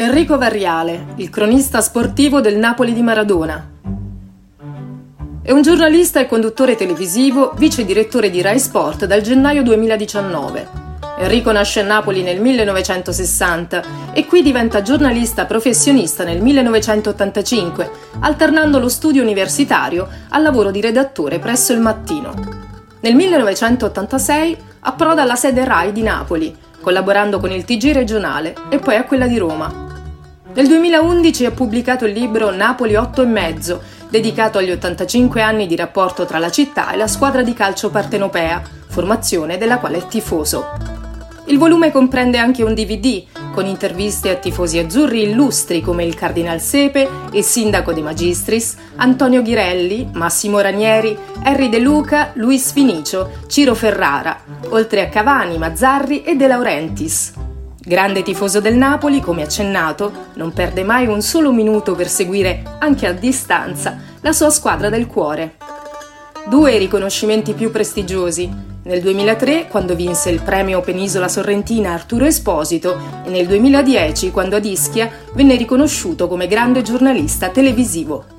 Enrico Varriale, il cronista sportivo del Napoli di Maradona. È un giornalista e conduttore televisivo, vice direttore di Rai Sport dal gennaio 2019. Enrico nasce a Napoli nel 1960 e qui diventa giornalista professionista nel 1985, alternando lo studio universitario al lavoro di redattore presso il Mattino. Nel 1986 approda alla sede Rai di Napoli, collaborando con il TG regionale e poi a quella di Roma. Nel 2011 ha pubblicato il libro Napoli 8 e mezzo, dedicato agli 85 anni di rapporto tra la città e la squadra di calcio partenopea, formazione della quale è tifoso. Il volume comprende anche un DVD con interviste a tifosi azzurri illustri come il Cardinal Sepe, il sindaco di Magistris, Antonio Ghirelli, Massimo Ranieri, Henry De Luca, Luis Finicio, Ciro Ferrara, oltre a Cavani, Mazzarri e De Laurentiis. Grande tifoso del Napoli, come accennato, non perde mai un solo minuto per seguire, anche a distanza, la sua squadra del cuore. Due riconoscimenti più prestigiosi, nel 2003 quando vinse il premio Penisola Sorrentina Arturo Esposito e nel 2010 quando ad Ischia venne riconosciuto come grande giornalista televisivo.